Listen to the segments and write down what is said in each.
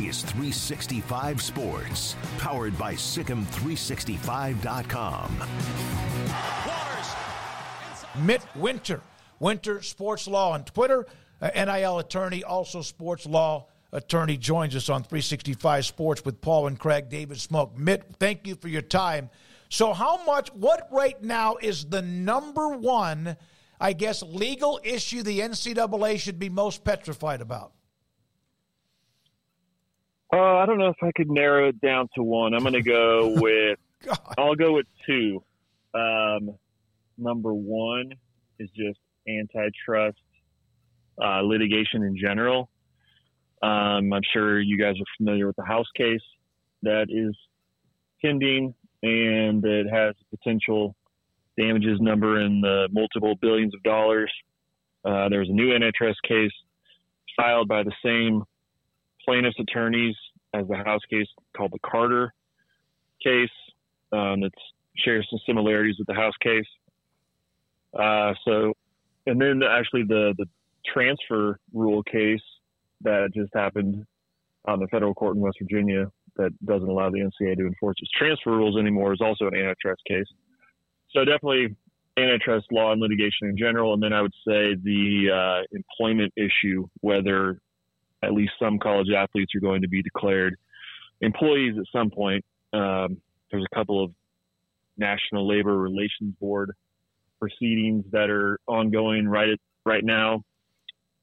This is 365 Sports, powered by SicEm365.com. Mit Winter, Winter Sports Law on Twitter, uh, NIL attorney, also sports law attorney, joins us on 365 Sports with Paul and Craig, David Smoak. Mit, thank you for your time. So, how much, what right now is the number one, I guess, legal issue the NCAA should be most petrified about? Uh, I don't know if I could narrow it down to one. I'm going to go with, I'll go with two. Um, number one is just antitrust uh, litigation in general. Um, I'm sure you guys are familiar with the House case that is pending and it has potential damages number in the multiple billions of dollars. Uh, there's a new antitrust case filed by the same plaintiff's attorneys as the House case called the Carter case um, that shares some similarities with the House case. Uh, so, and then actually the the transfer rule case that just happened on the federal court in West Virginia that doesn't allow the NCAA to enforce its transfer rules anymore is also an antitrust case. So definitely antitrust law and litigation in general, and then I would say the uh, employment issue, whether at least some college athletes are going to be declared employees at some point. Um, there's a couple of National Labor Relations Board proceedings that are ongoing right at, right now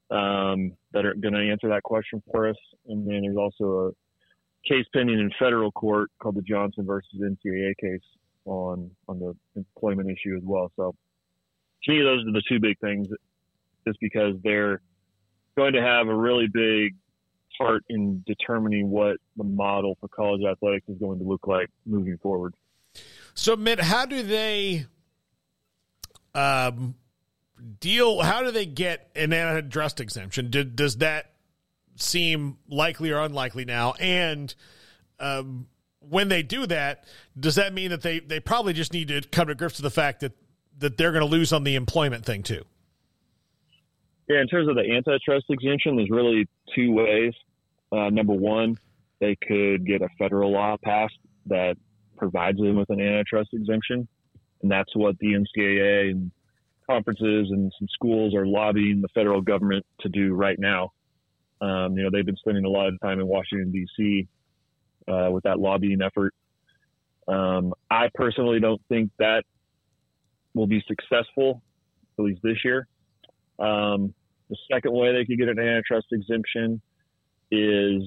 um, that are going to answer that question for us. And then there's also a case pending in federal court called the Johnson versus NCAA case on on the employment issue as well. So to me, those are the two big things, just because they're going to have a really big part in determining what the model for college athletics is going to look like moving forward. So, Mit, how do they um, deal? How do they get an antitrust exemption? Does that seem likely or unlikely now? And um, when they do that, does that mean that they, they probably just need to come to grips with the fact that, that they're going to lose on the employment thing too? Yeah, in terms of the antitrust exemption, there's really two ways. Uh, number one, they could get a federal law passed that provides them with an antitrust exemption, and that's what the NCAA and conferences and some schools are lobbying the federal government to do right now. Um, you know, they've been spending a lot of time in Washington D.C. Uh, with that lobbying effort. Um, I personally don't think that will be successful, at least this year. Um, the second way they could get an antitrust exemption is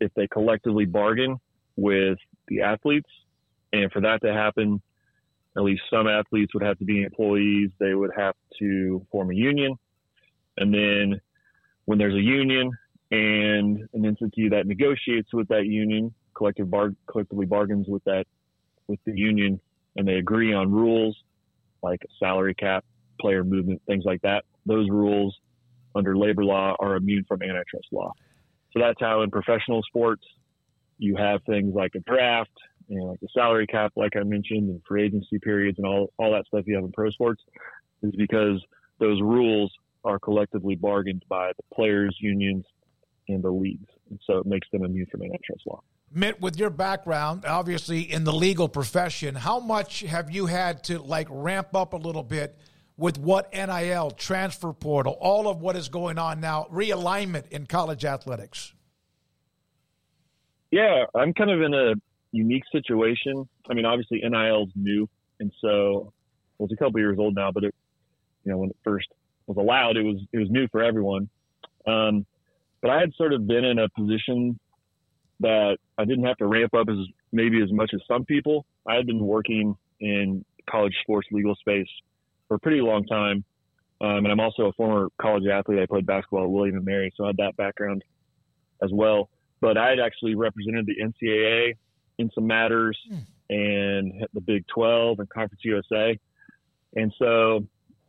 if they collectively bargain with the athletes. And for that to happen, at least some athletes would have to be employees. They would have to form a union. And then when there's a union and an entity that negotiates with that union, collective bar- collectively bargains with that with the union, and they agree on rules like a salary cap player movement, things like that. Those rules under labor law are immune from antitrust law. So that's how in professional sports you have things like a draft, know, like the salary cap, like I mentioned, and free agency periods and all, all that stuff you have in pro sports is because those rules are collectively bargained by the players' unions and the leagues. And so it makes them immune from antitrust law. Mit, with your background, obviously in the legal profession, how much have you had to like ramp up a little bit with what NIL, transfer portal, all of what is going on now, realignment in college athletics? Yeah, I'm kind of in a unique situation. I mean, obviously NIL is new, and so well, it's a couple years old now, but it, you know, when it first was allowed, it was it was new for everyone. Um, but I had sort of been in a position that I didn't have to ramp up as maybe as much as some people. I had been working in college sports legal space for a pretty long time. Um, and I'm also a former college athlete. I played basketball at William and Mary, so I had that background as well. But I had actually represented the NCAA in some matters mm. and the Big 12 and Conference USA. And so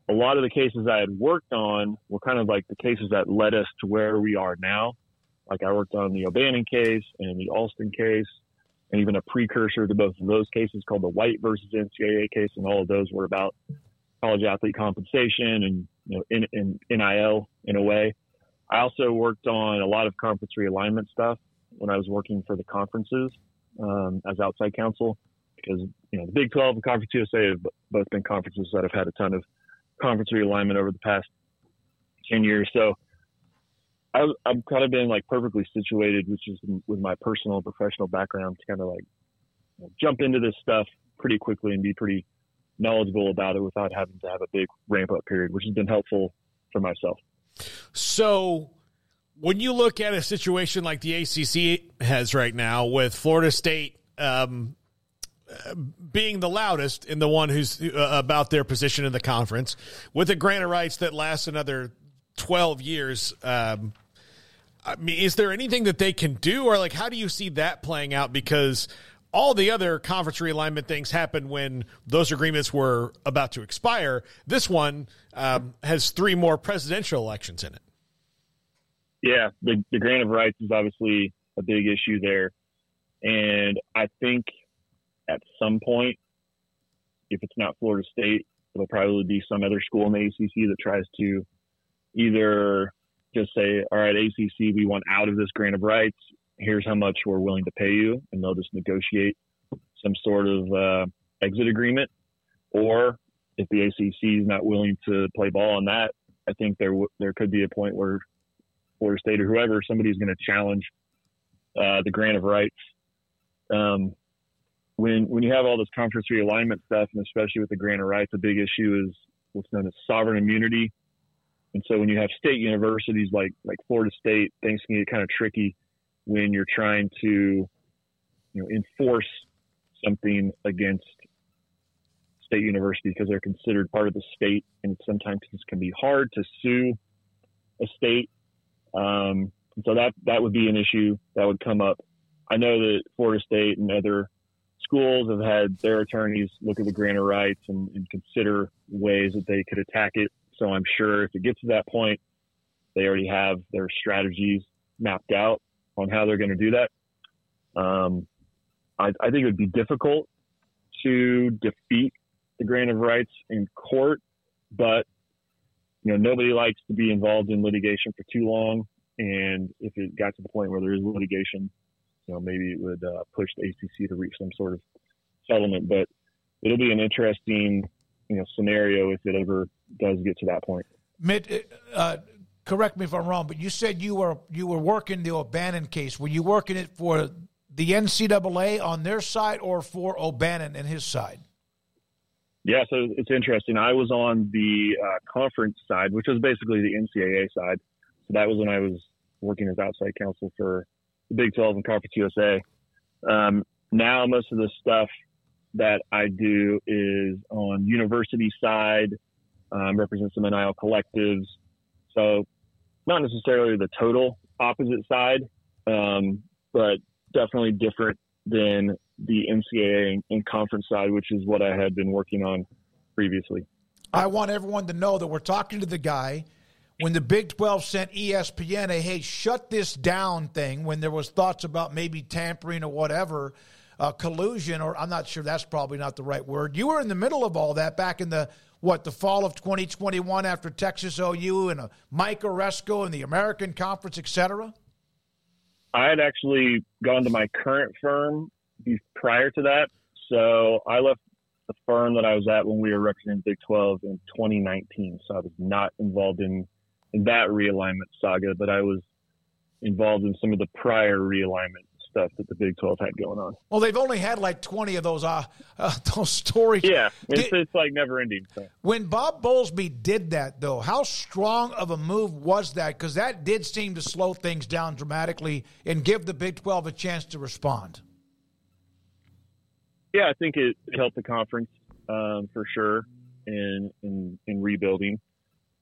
a lot of the cases I had worked on were kind of like the cases that led us to where we are now. Like I worked on the O'Bannon case and the Alston case, and even a precursor to both of those cases called the White versus NCAA case, and all of those were about college athlete compensation and you know in, in NIL in a way. I also worked on a lot of conference realignment stuff when I was working for the conferences um, as outside counsel because you know the Big 12 and Conference USA have both been conferences that have had a ton of conference realignment over the past 10 years. So I, I've kind of been like perfectly situated, which is with my personal and professional background to kind of like you know, jump into this stuff pretty quickly and be pretty knowledgeable about it without having to have a big ramp up period, which has been helpful for myself. So when you look at a situation like the ACC has right now with Florida State um, being the loudest and the one who's uh, about their position in the conference with a grant of rights that lasts another 12 years. Um, I mean, is there anything that they can do, or like, how do you see that playing out? Because all the other conference realignment things happened when those agreements were about to expire. This one um, has three more presidential elections in it. Yeah, the, the grant of rights is obviously a big issue there. And I think at some point, if it's not Florida State, it'll probably be some other school in the ACC that tries to either just say, all right, ACC, we want out of this grant of rights. Here's how much we're willing to pay you. And they'll just negotiate some sort of uh, exit agreement. Or if the ACC is not willing to play ball on that, I think there w- there could be a point where Florida State or whoever somebody's going to challenge uh, the grant of rights. Um, when when you have all this conference realignment stuff, and especially with the grant of rights, a big issue is what's known as sovereign immunity. And so when you have state universities like like Florida State, things can get kind of tricky when you're trying to you know enforce something against state university because they're considered part of the state, and sometimes it can be hard to sue a state. Um, so that that would be an issue that would come up. I know that Florida State and other schools have had their attorneys look at the grant of rights and, and consider ways that they could attack it. So I'm sure if it gets to that point, they already have their strategies mapped out on how they're going to do that. Um, I, I think it would be difficult to defeat the grant of rights in court, but you know nobody likes to be involved in litigation for too long. And if it got to the point where there is litigation, you know, maybe it would uh, push the ACC to reach some sort of settlement. But it'll be an interesting, you know, scenario if it ever does get to that point. Mit, uh, correct me if I'm wrong, but you said you were you were working the O'Bannon case. Were you working it for the NCAA on their side or for O'Bannon and his side? Yeah, so it's interesting. I was on the uh, conference side, which was basically the NCAA side. So that was when I was working as outside counsel for the Big 12 and Conference USA. Um, now, most of the stuff that I do is on university side, um, represent some NIL collectives. So, not necessarily the total opposite side, um, but definitely different than the NCAA and conference side, which is what I had been working on previously. I want everyone to know that we're talking to the guy when the Big 12 sent ESPN a hey, shut this down thing when there was thoughts about maybe tampering or whatever, uh, collusion, or I'm not sure that's probably not the right word. You were in the middle of all that back in the what the fall of 2021 after Texas OU and a Mike Aresco and the American Conference, etc.? I had actually gone to my current firm prior to that. So I left the firm that I was at when we were representing Big 12 in 2019. So I was not involved in, in that realignment saga, but I was involved in some of the prior realignment stuff that the Big 12 had going on. Well, they've only had like 20 of those uh, uh those stories. Yeah, it's, did, it's like never ending. So. When Bob Bowlesby did that, though, how strong of a move was that? Because that did seem to slow things down dramatically and give the Big 12 a chance to respond. Yeah, I think it helped the conference um, for sure in in, in rebuilding.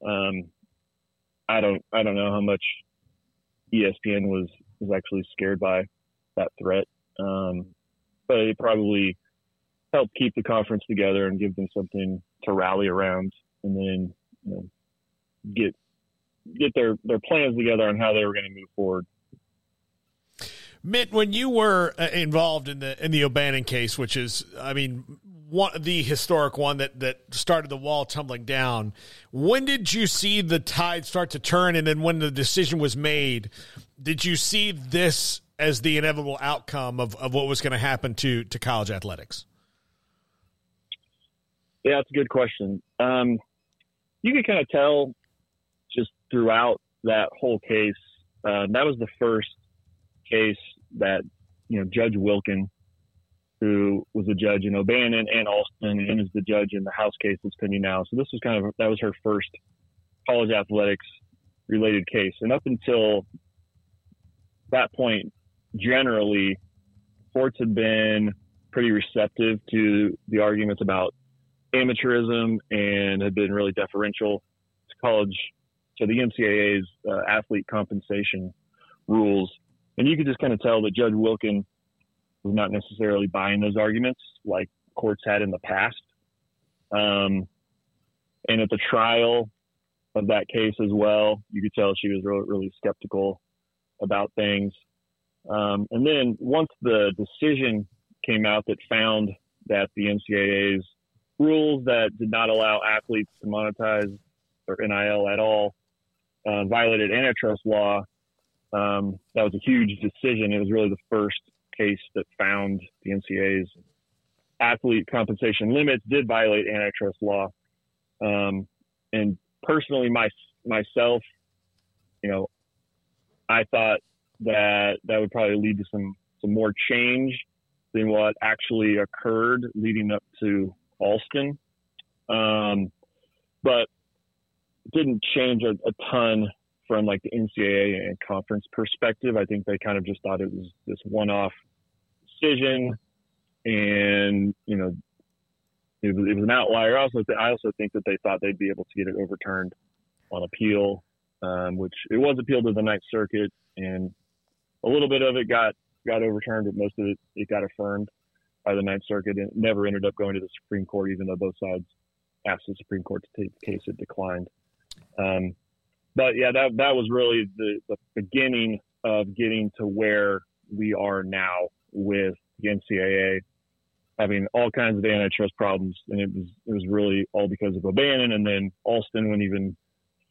Um, I don't I don't know how much ESPN was was actually scared by that threat. Um, but it probably helped keep the conference together and give them something to rally around, and then you know, get get their their plans together on how they were going to move forward. Mit, when you were uh, involved in the in the O'Bannon case, which is, I mean, one the historic one that that started the wall tumbling down, when did you see the tide start to turn? And then when the decision was made, did you see this as the inevitable outcome of, of what was going to happen to to college athletics? Yeah, that's a good question. Um, you can kind of tell just throughout that whole case. Uh, that was the first case that you know Judge Wilken, who was a judge in O'Bannon and Alston, and is the judge in the House case that's pending now. So this was kind of that was her first college athletics related case, and up until that point, generally, courts had been pretty receptive to the arguments about amateurism and had been really deferential to college, to the NCAA's uh, athlete compensation rules. And you could just kind of tell that Judge Wilken was not necessarily buying those arguments like courts had in the past. Um, and at the trial of that case as well, you could tell she was really, really skeptical about things. Um, and then once the decision came out that found that the NCAA's rules that did not allow athletes to monetize or NIL at all uh, violated antitrust law, um, that was a huge decision. It was really the first case that found the NCAA's athlete compensation limits did violate antitrust law. Um, and personally, my myself, you know, I thought that that would probably lead to some some more change than what actually occurred leading up to Alston. Um, but didn't change a, a, ton from like the NCAA and conference perspective. I think they kind of just thought it was this one-off decision, and you know, it was, it was an outlier. I also th- I also think that they thought they'd be able to get it overturned on appeal, um, which it was appealed to the Ninth Circuit, and a little bit of it got got overturned, but most of it it got affirmed by the Ninth Circuit and never ended up going to the Supreme Court, even though both sides asked the Supreme Court to take the case. It declined. Um, but yeah, that that was really the, the beginning of getting to where we are now with the NCAA having all kinds of antitrust problems, and it was it was really all because of O'Bannon, and then Alston went even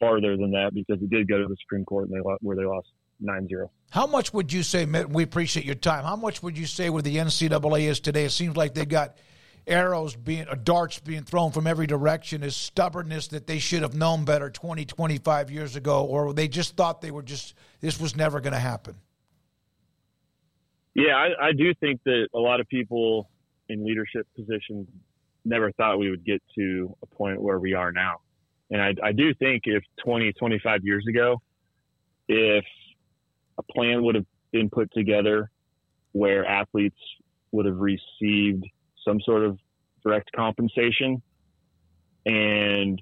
farther than that because it did go to the Supreme Court and they where they lost nine zero. How much would you say, Mit? We appreciate your time. How much would you say where the NCAA is today? It seems like they got arrows being, or darts being thrown from every direction. Is stubbornness that they should have known better 20, 25 years ago, or they just thought they were just this was never going to happen? Yeah, I, I do think that a lot of people in leadership positions never thought we would get to a point where we are now. And I, I do think if 20, 25 years ago, if plan would have been put together where athletes would have received some sort of direct compensation and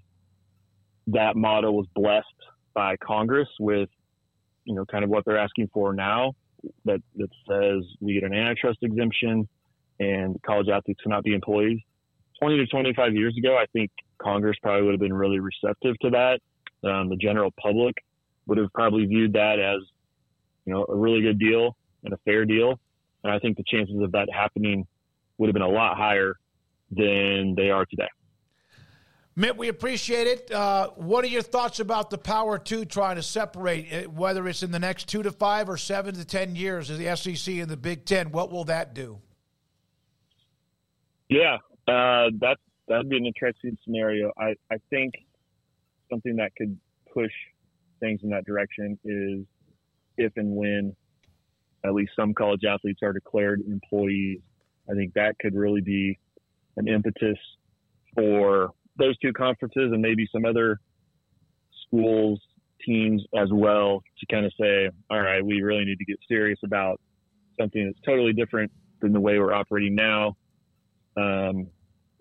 that model was blessed by Congress with, you know, kind of what they're asking for now that, that says we get an antitrust exemption and college athletes cannot be employees. 20 to 25 years ago, I think Congress probably would have been really receptive to that. Um, the general public would have probably viewed that as, you know, a really good deal and a fair deal. And I think the chances of that happening would have been a lot higher than they are today. Mit, we appreciate it. Uh, what are your thoughts about the Power Two trying to separate, it, whether it's in the next two to five or seven to ten years, as the SEC and the Big Ten? What will that do? Yeah, uh, that that'd be an interesting scenario. I, I think something that could push things in that direction is if and when at least some college athletes are declared employees. I think that could really be an impetus for those two conferences and maybe some other schools, teams as well to kind of say, all right, we really need to get serious about something that's totally different than the way we're operating now. Um,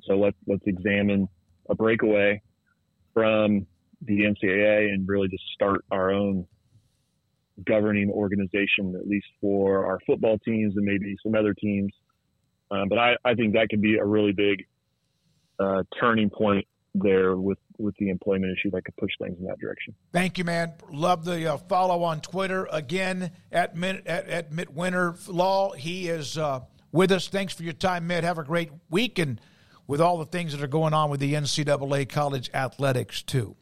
so let's let's examine a breakaway from the NCAA and really just start our own governing organization, at least for our football teams and maybe some other teams. Um, but I, I think that could be a really big uh, turning point there with with the employment issue that could push things in that direction. Thank you, man. Love the uh, follow on Twitter again at at, at Mit Winter Law. He is uh, with us. Thanks for your time, Mit. Have a great week and with all the things that are going on with the NCAA college athletics too.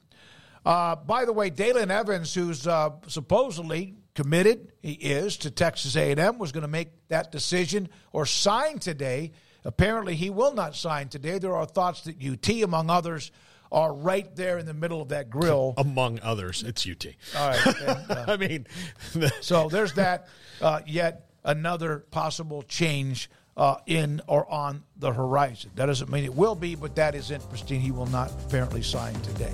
Uh, by the way, Dalen Evans, who's uh, supposedly committed, he is to Texas A&M, was going to make that decision or sign today. Apparently, he will not sign today. There are thoughts that UT, among others, are right there in the middle of that grill. Among others, it's UT. All right. And, uh, I mean, so there's that. Uh, yet another possible change uh, in or on the horizon. That doesn't mean it will be, but that is interesting. He will not apparently sign today.